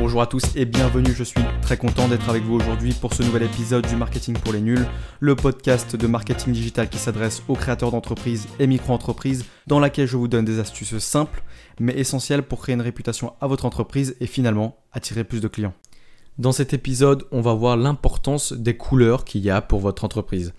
Bonjour à tous et bienvenue, je suis très content d'être avec vous aujourd'hui pour ce nouvel épisode du Marketing pour les nuls, le podcast de marketing digital qui s'adresse aux créateurs d'entreprises et micro-entreprises, dans laquelle je vous donne des astuces simples mais essentielles pour créer une réputation à votre entreprise et finalement attirer plus de clients. Dans cet épisode, on va voir l'importance des couleurs qu'il y a pour votre entreprise.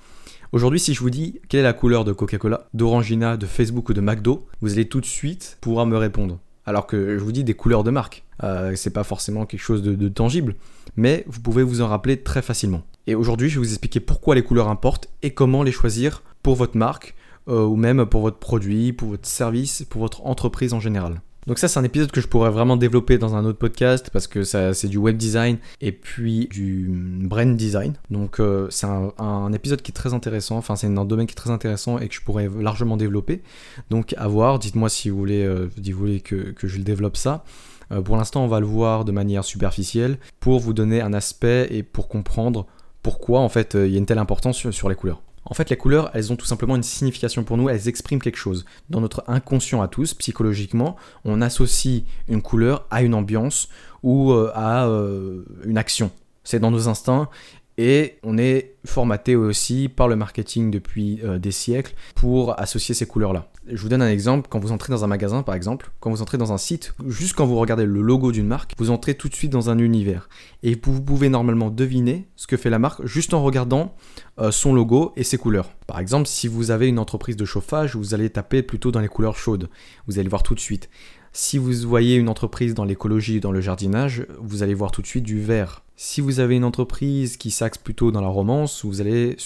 Aujourd'hui, si je vous dis quelle est la couleur de Coca-Cola, d'Orangina, de Facebook ou de McDo, vous allez tout de suite pouvoir me répondre. Alors que je vous dis des couleurs de marque. Euh, c'est pas forcément quelque chose de, tangible, mais vous pouvez vous en rappeler très facilement. Et aujourd'hui, je vais vous expliquer pourquoi les couleurs importent et comment les choisir pour votre marque, euh, ou même pour votre produit, pour votre service, pour votre entreprise en général. Donc ça c'est un épisode que je pourrais vraiment développer dans un autre podcast parce que ça c'est du web design et puis du brand design. Donc euh, c'est un, épisode qui est très intéressant, enfin c'est un domaine qui est très intéressant et que je pourrais largement développer. Donc à voir, dites-moi si vous voulez, euh, si vous voulez que, je le développe ça. Euh, pour l'instant on va le voir de manière superficielle pour vous donner un aspect et pour comprendre pourquoi en fait il y a une telle importance sur les couleurs. En fait, les couleurs, elles ont tout simplement une signification pour nous, elles expriment quelque chose. Dans notre inconscient à tous, psychologiquement, on associe une couleur à une ambiance ou euh, à euh, une action. C'est dans nos instincts et on est formaté aussi par le marketing depuis euh, des siècles pour associer ces couleurs-là. Je vous donne un exemple, quand vous entrez dans un magasin par exemple, quand vous entrez dans un site, juste quand vous regardez le logo d'une marque, vous entrez tout de suite dans un univers. Et vous pouvez normalement deviner ce que fait la marque juste en regardant euh, son logo et ses couleurs. Par exemple, si vous avez une entreprise de chauffage, vous allez taper plutôt dans les couleurs chaudes. Vous allez voir tout de suite. Si vous voyez une entreprise dans l'écologie, dans le jardinage, vous allez voir tout de suite du vert. Si vous avez une entreprise qui s'axe plutôt dans la romance, vous allez,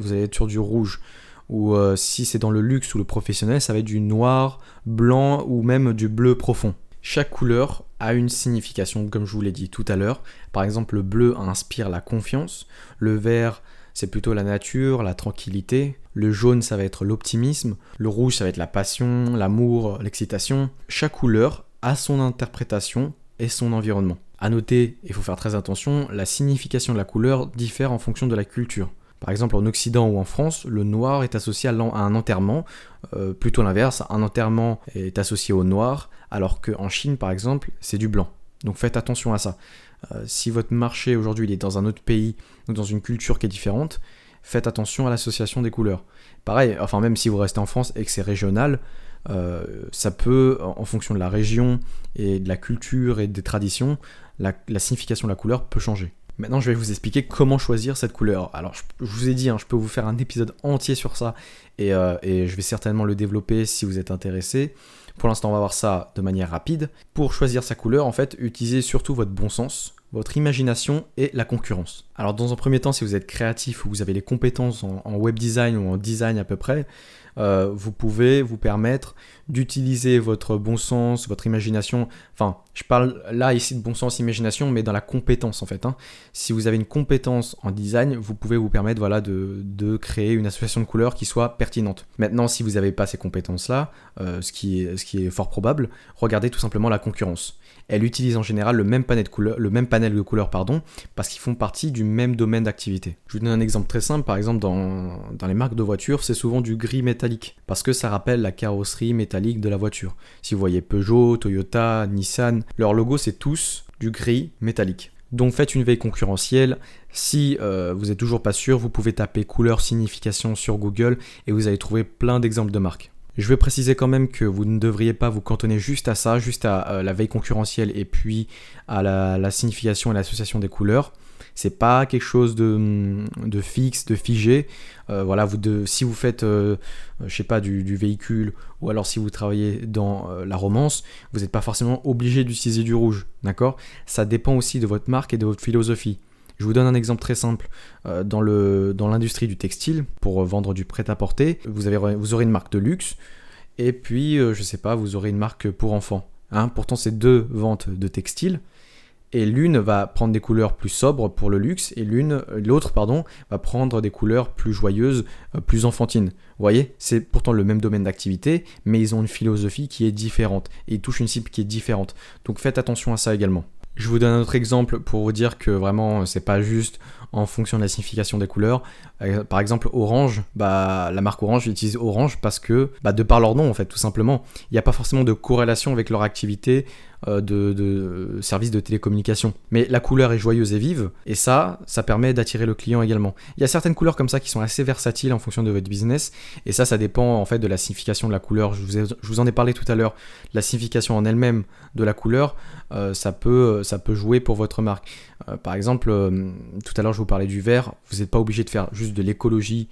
vous allez être sur du rouge. Ou euh, si c'est dans le luxe ou le professionnel, ça va être du noir, blanc ou même du bleu profond. Chaque couleur a une signification, comme je vous l'ai dit tout à l'heure. Par exemple, le bleu inspire la confiance, le vert c'est plutôt la nature, la tranquillité. Le jaune, ça va être l'optimisme. Le rouge, ça va être la passion, l'amour, l'excitation. Chaque couleur a son interprétation et son environnement. À noter, il faut faire très attention, la signification de la couleur diffère en fonction de la culture. Par exemple, en Occident ou en France, le noir est associé à un enterrement, euh, plutôt l'inverse, un enterrement est associé au noir, alors qu'en Chine, par exemple, c'est du blanc. Donc faites attention à ça. Euh, si votre marché aujourd'hui est dans un autre pays ou dans une culture qui est différente, faites attention à l'association des couleurs. Pareil, enfin même si vous restez en France et que c'est régional, euh, ça peut, en fonction de la région et de la culture et des traditions, la, signification de la couleur peut changer. Maintenant, je vais vous expliquer comment choisir cette couleur. Alors, je, vous ai dit, hein, je peux vous faire un épisode entier sur ça et, euh, et, je vais certainement le développer si vous êtes intéressé. Pour l'instant, on va voir ça de manière rapide. Pour choisir sa couleur, en fait, utilisez surtout votre bon sens, votre imagination et la concurrence. Alors dans un premier temps, si vous êtes créatif ou vous avez les compétences en, web design ou en design à peu près, euh, vous pouvez vous permettre d'utiliser votre bon sens, votre imagination. Enfin, je parle là ici de bon sens, imagination, mais dans la compétence en fait. Hein. Si vous avez une compétence en design, vous pouvez vous permettre voilà, de, créer une association de couleurs qui soit pertinente. Maintenant, si vous n'avez pas ces compétences-là, euh, ce, qui est, ce qui est fort probable, regardez tout simplement la concurrence. Elle utilise en général le même panel de couleurs, le même panel de couleurs pardon, parce qu'ils font partie du même domaine d'activité. Je vous donne un exemple très simple, par exemple dans, dans les marques de voitures, c'est souvent du gris métallique, parce que ça rappelle la carrosserie métallique de la voiture. Si vous voyez Peugeot, Toyota, Nissan, leur logo c'est tous du gris métallique. Donc faites une veille concurrentielle. Si euh, vous n'êtes toujours pas sûr, vous pouvez taper couleur signification sur Google et vous allez trouver plein d'exemples de marques. Je vais préciser quand même que vous ne devriez pas vous cantonner juste à ça, juste à euh, la veille concurrentielle et puis à la, signification et l'association des couleurs. C'est pas quelque chose de, mm, fixe, de figé. Euh, voilà, si vous faites, euh, je sais pas, du, véhicule ou alors si vous travaillez dans la romance, vous n'êtes pas forcément obligé d'utiliser du rouge, d'accord? Ça dépend aussi de votre marque et de votre philosophie. Je vous donne un exemple très simple. Euh, dans l'industrie du textile, pour vendre du prêt-à-porter, vous, aurez une marque de luxe, et puis, euh, je sais pas, vous aurez une marque pour enfants. Hein. Pourtant, c'est deux ventes de textile. Et l'une va prendre des couleurs plus sobres pour le luxe, et l'une, l'autre, pardon, va prendre des couleurs plus joyeuses, euh, plus enfantines. Vous voyez, c'est pourtant le même domaine d'activité, mais ils ont une philosophie qui est différente, et ils touchent une cible qui est différente. Donc faites attention à ça également. Je vous donne un autre exemple pour vous dire que vraiment c'est pas juste en fonction de la signification des couleurs. Euh, par exemple, Orange, bah, la marque Orange utilise Orange parce que, bah, de par leur nom, en fait, tout simplement, il n'y a pas forcément de corrélation avec leur activité euh, de, services de télécommunication. Mais la couleur est joyeuse et vive, et ça, ça permet d'attirer le client également. Il y a certaines couleurs comme ça qui sont assez versatiles en fonction de votre business, et ça, ça dépend en fait de la signification de la couleur. Je vous, je vous en ai parlé tout à l'heure. La signification en elle-même de la couleur, euh, ça, peut, ça peut jouer pour votre marque. Par exemple, tout à l'heure, je vous parlais du vert. Vous n'êtes pas obligé de faire juste de l'écologie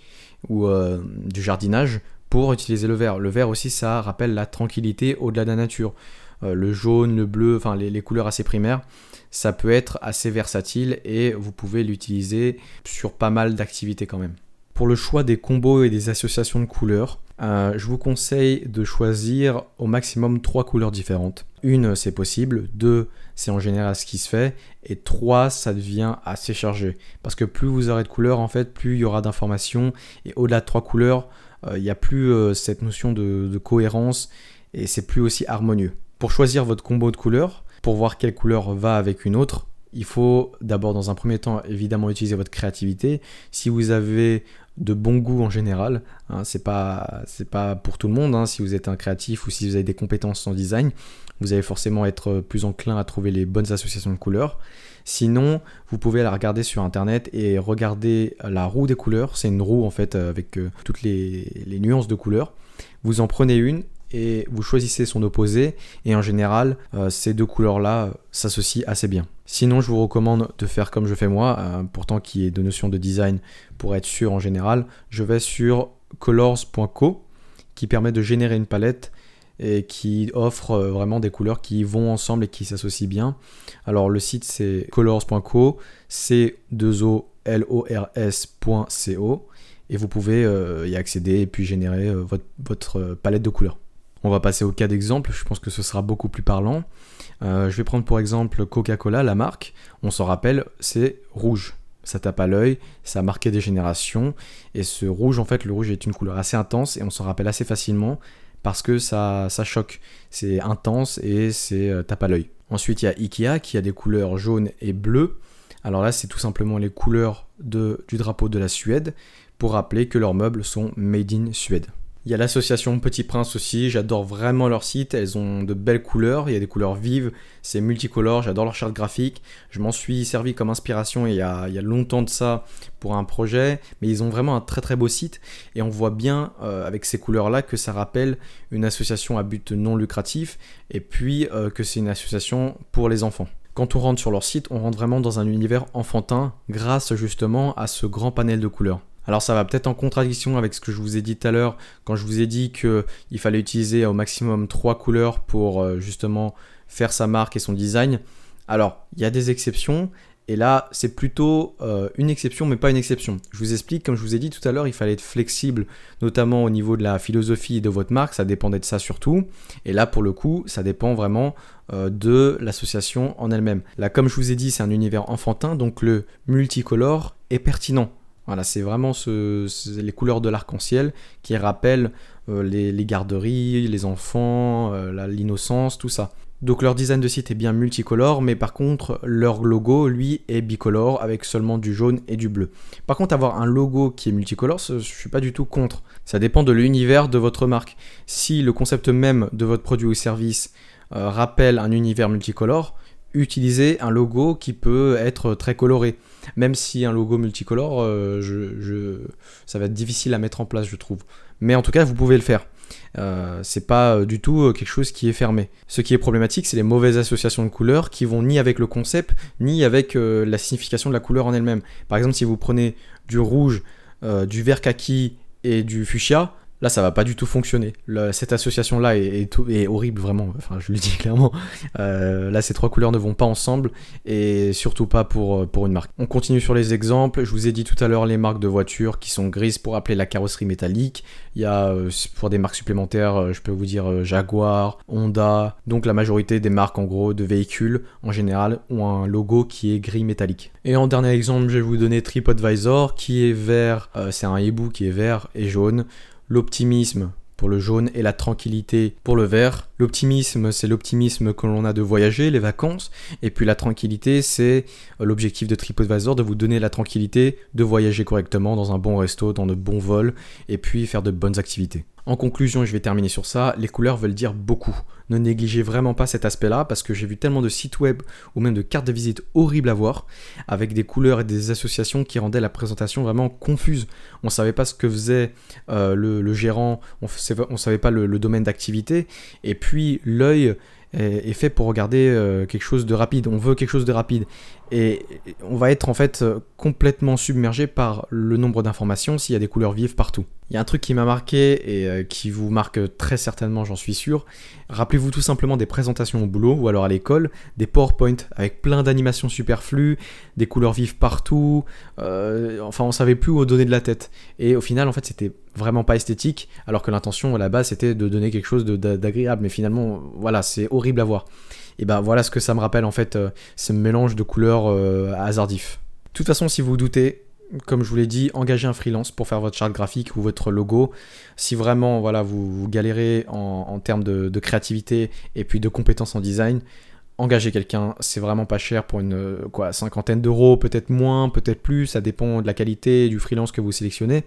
ou euh, du jardinage pour utiliser le vert. Le vert aussi, ça rappelle la tranquillité au-delà de la nature. Euh, le jaune, le bleu, enfin les, couleurs assez primaires, ça peut être assez versatile et vous pouvez l'utiliser sur pas mal d'activités quand même. Pour le choix des combos et des associations de couleurs, euh, je vous conseille de choisir au maximum trois couleurs différentes. Une, c'est possible. Deux, c'est en général ce qui se fait. Et trois, ça devient assez chargé. Parce que plus vous aurez de couleurs, en fait, plus il y aura d'informations. Et au-delà de trois couleurs, euh, il n'y a plus euh, cette notion de, cohérence. Et c'est plus aussi harmonieux. Pour choisir votre combo de couleurs, pour voir quelle couleur va avec une autre, il faut d'abord dans un premier temps évidemment utiliser votre créativité. Si vous avez de bon goût en général. Hein, c'est pas c'est pas pour tout le monde. Hein. si vous êtes un créatif ou si vous avez des compétences en design, vous allez forcément être plus enclin à trouver les bonnes associations de couleurs. Sinon, vous pouvez la regarder sur internet et regarder la roue des couleurs. C'est une roue en fait avec euh, toutes les, les nuances de couleurs. Vous en prenez une et vous choisissez son opposé et en général euh, ces deux couleurs là s'associent assez bien. Sinon je vous recommande de faire comme je fais moi, euh, pourtant qui est de notion de design pour être sûr en général, je vais sur colors.co qui permet de générer une palette et qui offre euh, vraiment des couleurs qui vont ensemble et qui s'associent bien. Alors le site c'est colors.co, c 2 o l et vous pouvez y accéder et puis générer votre palette de couleurs. On va passer au cas d'exemple, je pense que ce sera beaucoup plus parlant. Euh, je vais prendre pour exemple Coca-Cola, la marque. On s'en rappelle, c'est rouge. Ça tape à l'œil, ça a marqué des générations. Et ce rouge, en fait, le rouge est une couleur assez intense et on s'en rappelle assez facilement parce que ça, choque. C'est intense et c'est euh, tape à l'œil. Ensuite, il y a Ikea qui a des couleurs jaunes et bleues. Alors là, c'est tout simplement les couleurs du drapeau de la Suède pour rappeler que leurs meubles sont made in Suède. Il y a l'association Petit Prince aussi, j'adore vraiment leur site, elles ont de belles couleurs, il y a des couleurs vives, c'est multicolore, j'adore leur charte graphique. Je m'en suis servi comme inspiration il y, a, longtemps de ça pour un projet, mais ils ont vraiment un très très beau site et on voit bien euh, avec ces couleurs-là que ça rappelle une association à but non lucratif et puis euh, que c'est une association pour les enfants. Quand on rentre sur leur site, on rentre vraiment dans un univers enfantin grâce justement à ce grand panel de couleurs. Alors ça va peut-être en contradiction avec ce que je vous ai dit tout à l'heure quand je vous ai dit qu'il fallait utiliser au maximum trois couleurs pour euh, justement faire sa marque et son design. Alors il y a des exceptions et là c'est plutôt euh, une exception mais pas une exception. Je vous explique, comme je vous ai dit tout à l'heure, il fallait être flexible notamment au niveau de la philosophie de votre marque, ça dépendait de ça surtout. Et là pour le coup ça dépend vraiment euh, de l'association en elle-même. Là comme je vous ai dit c'est un univers enfantin donc le multicolore est pertinent voilà, c'est vraiment les couleurs de l'arc-en-ciel qui rappellent euh, les, garderies, les enfants, euh, l'innocence, tout ça. Donc leur design de site est bien multicolore, mais par contre leur logo, lui, est bicolore avec seulement du jaune et du bleu. Par contre, avoir un logo qui est multicolore, je suis pas du tout contre. Ça dépend de l'univers de votre marque. Si le concept même de votre produit ou service euh, rappelle un univers multicolore, utiliser un logo qui peut être très coloré. Même si un logo multicolore, euh, ça va être difficile à mettre en place, je trouve. Mais en tout cas, vous pouvez le faire. Euh, c'est pas euh, du tout quelque chose qui est fermé. Ce qui est problématique, c'est les mauvaises associations de couleurs qui vont ni avec le concept, ni avec la signification de la couleur en elle-même. Par exemple, si vous prenez du rouge, du vert kaki et du fuchsia, Là, ça va pas du tout fonctionner. cette association-là est, horrible, vraiment. Enfin, je le dis clairement. Euh, là, ces trois couleurs ne vont pas ensemble et surtout pas pour, euh, pour une marque. On continue sur les exemples. Je vous ai dit tout à l'heure les marques de voitures qui sont grises pour appeler la carrosserie métallique. Il y a euh, pour des marques supplémentaires, je peux vous dire Jaguar, Honda. Donc la majorité des marques en gros de véhicules en général ont un logo qui est gris métallique. Et en dernier exemple, je vais vous donner TripAdvisor qui est vert. c'est un hibou qui est vert et jaune l'optimisme pour le jaune et la tranquillité pour le vert. L'optimisme, c'est l'optimisme que l'on a de voyager, les vacances, et puis la tranquillité, c'est l'objectif de TripAdvisor de vous donner la tranquillité de voyager correctement dans un bon resto, dans de bons vols, et puis faire de bonnes activités. En conclusion, je vais terminer sur ça, les couleurs veulent dire beaucoup. Ne négligez vraiment pas cet aspect-là parce que j'ai vu tellement de sites web ou même de cartes de visite horribles à voir avec des couleurs et des associations qui rendaient la présentation vraiment confuse. On ne savait pas ce que faisait euh, le, gérant, on ne savait pas le domaine d'activité et puis l'œil est, fait pour regarder euh, quelque chose de rapide. On veut quelque chose de rapide. Et on va être en fait complètement submergé par le nombre d'informations s'il y a des couleurs vives partout. Il y a un truc qui m'a marqué et euh, qui vous marque très certainement, j'en suis sûr. Rappelez-vous tout simplement des présentations au boulot ou alors à l'école, des PowerPoint avec plein d'animations superflues, des couleurs vives partout. Euh, enfin, on savait plus où donner de la tête. Et au final, en fait, c'était vraiment pas esthétique, alors que l'intention à la base c'était de donner quelque chose d'agréable. Mais finalement, voilà, c'est horrible à voir. Et ben voilà ce que ça me rappelle en fait, euh, ce mélange de couleurs hasardif. De toute façon, si vous vous doutez, comme je vous l'ai dit, engagez un freelance pour faire votre charte graphique ou votre logo. Si vraiment voilà, vous, galérez en, termes de, créativité et puis de compétences en design, engagez quelqu'un. C'est vraiment pas cher pour une quoi, cinquantaine d'euros, peut-être moins, peut-être plus. Ça dépend de la qualité du freelance que vous sélectionnez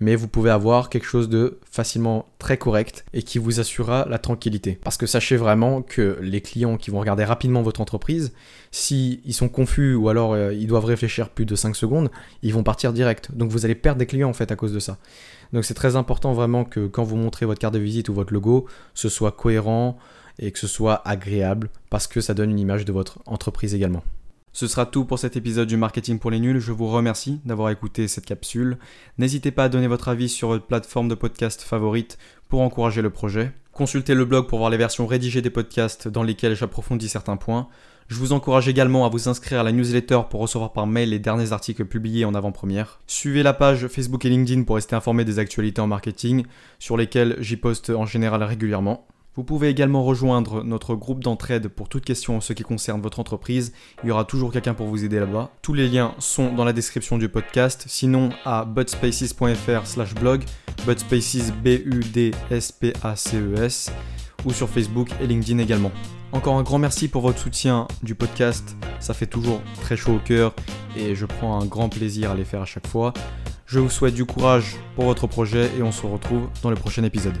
mais vous pouvez avoir quelque chose de facilement très correct et qui vous assurera la tranquillité. Parce que sachez vraiment que les clients qui vont regarder rapidement votre entreprise, s'ils ils sont confus ou alors euh, ils doivent réfléchir plus de 5 secondes, ils vont partir direct. Donc vous allez perdre des clients en fait à cause de ça. Donc c'est très important vraiment que quand vous montrez votre carte de visite ou votre logo, ce soit cohérent et que ce soit agréable parce que ça donne une image de votre entreprise également. Ce sera tout pour cet épisode du Marketing pour les nuls. Je vous remercie d'avoir écouté cette capsule. N'hésitez pas à donner votre avis sur votre plateforme de podcast favorite pour encourager le projet. Consultez le blog pour voir les versions rédigées des podcasts dans lesquelles j'approfondis certains points. Je vous encourage également à vous inscrire à la newsletter pour recevoir par mail les derniers articles publiés en avant-première. Suivez la page Facebook et LinkedIn pour rester informé des actualités en marketing, sur lesquelles j'y poste en général régulièrement. Vous pouvez également rejoindre notre groupe d'entraide pour toute question en ce qui concerne votre entreprise. Il y aura toujours quelqu'un pour vous aider là-bas. Tous les liens sont dans la description du podcast. Sinon, à budspaces.fr slash blog, budspaces B-U-D-S-P-A-C-E-S, ou sur Facebook et LinkedIn également. Encore un grand merci pour votre soutien du podcast. Ça fait toujours très chaud au cœur et je prends un grand plaisir à les faire à chaque fois. Je vous souhaite du courage pour votre projet et on se retrouve dans le prochain épisode.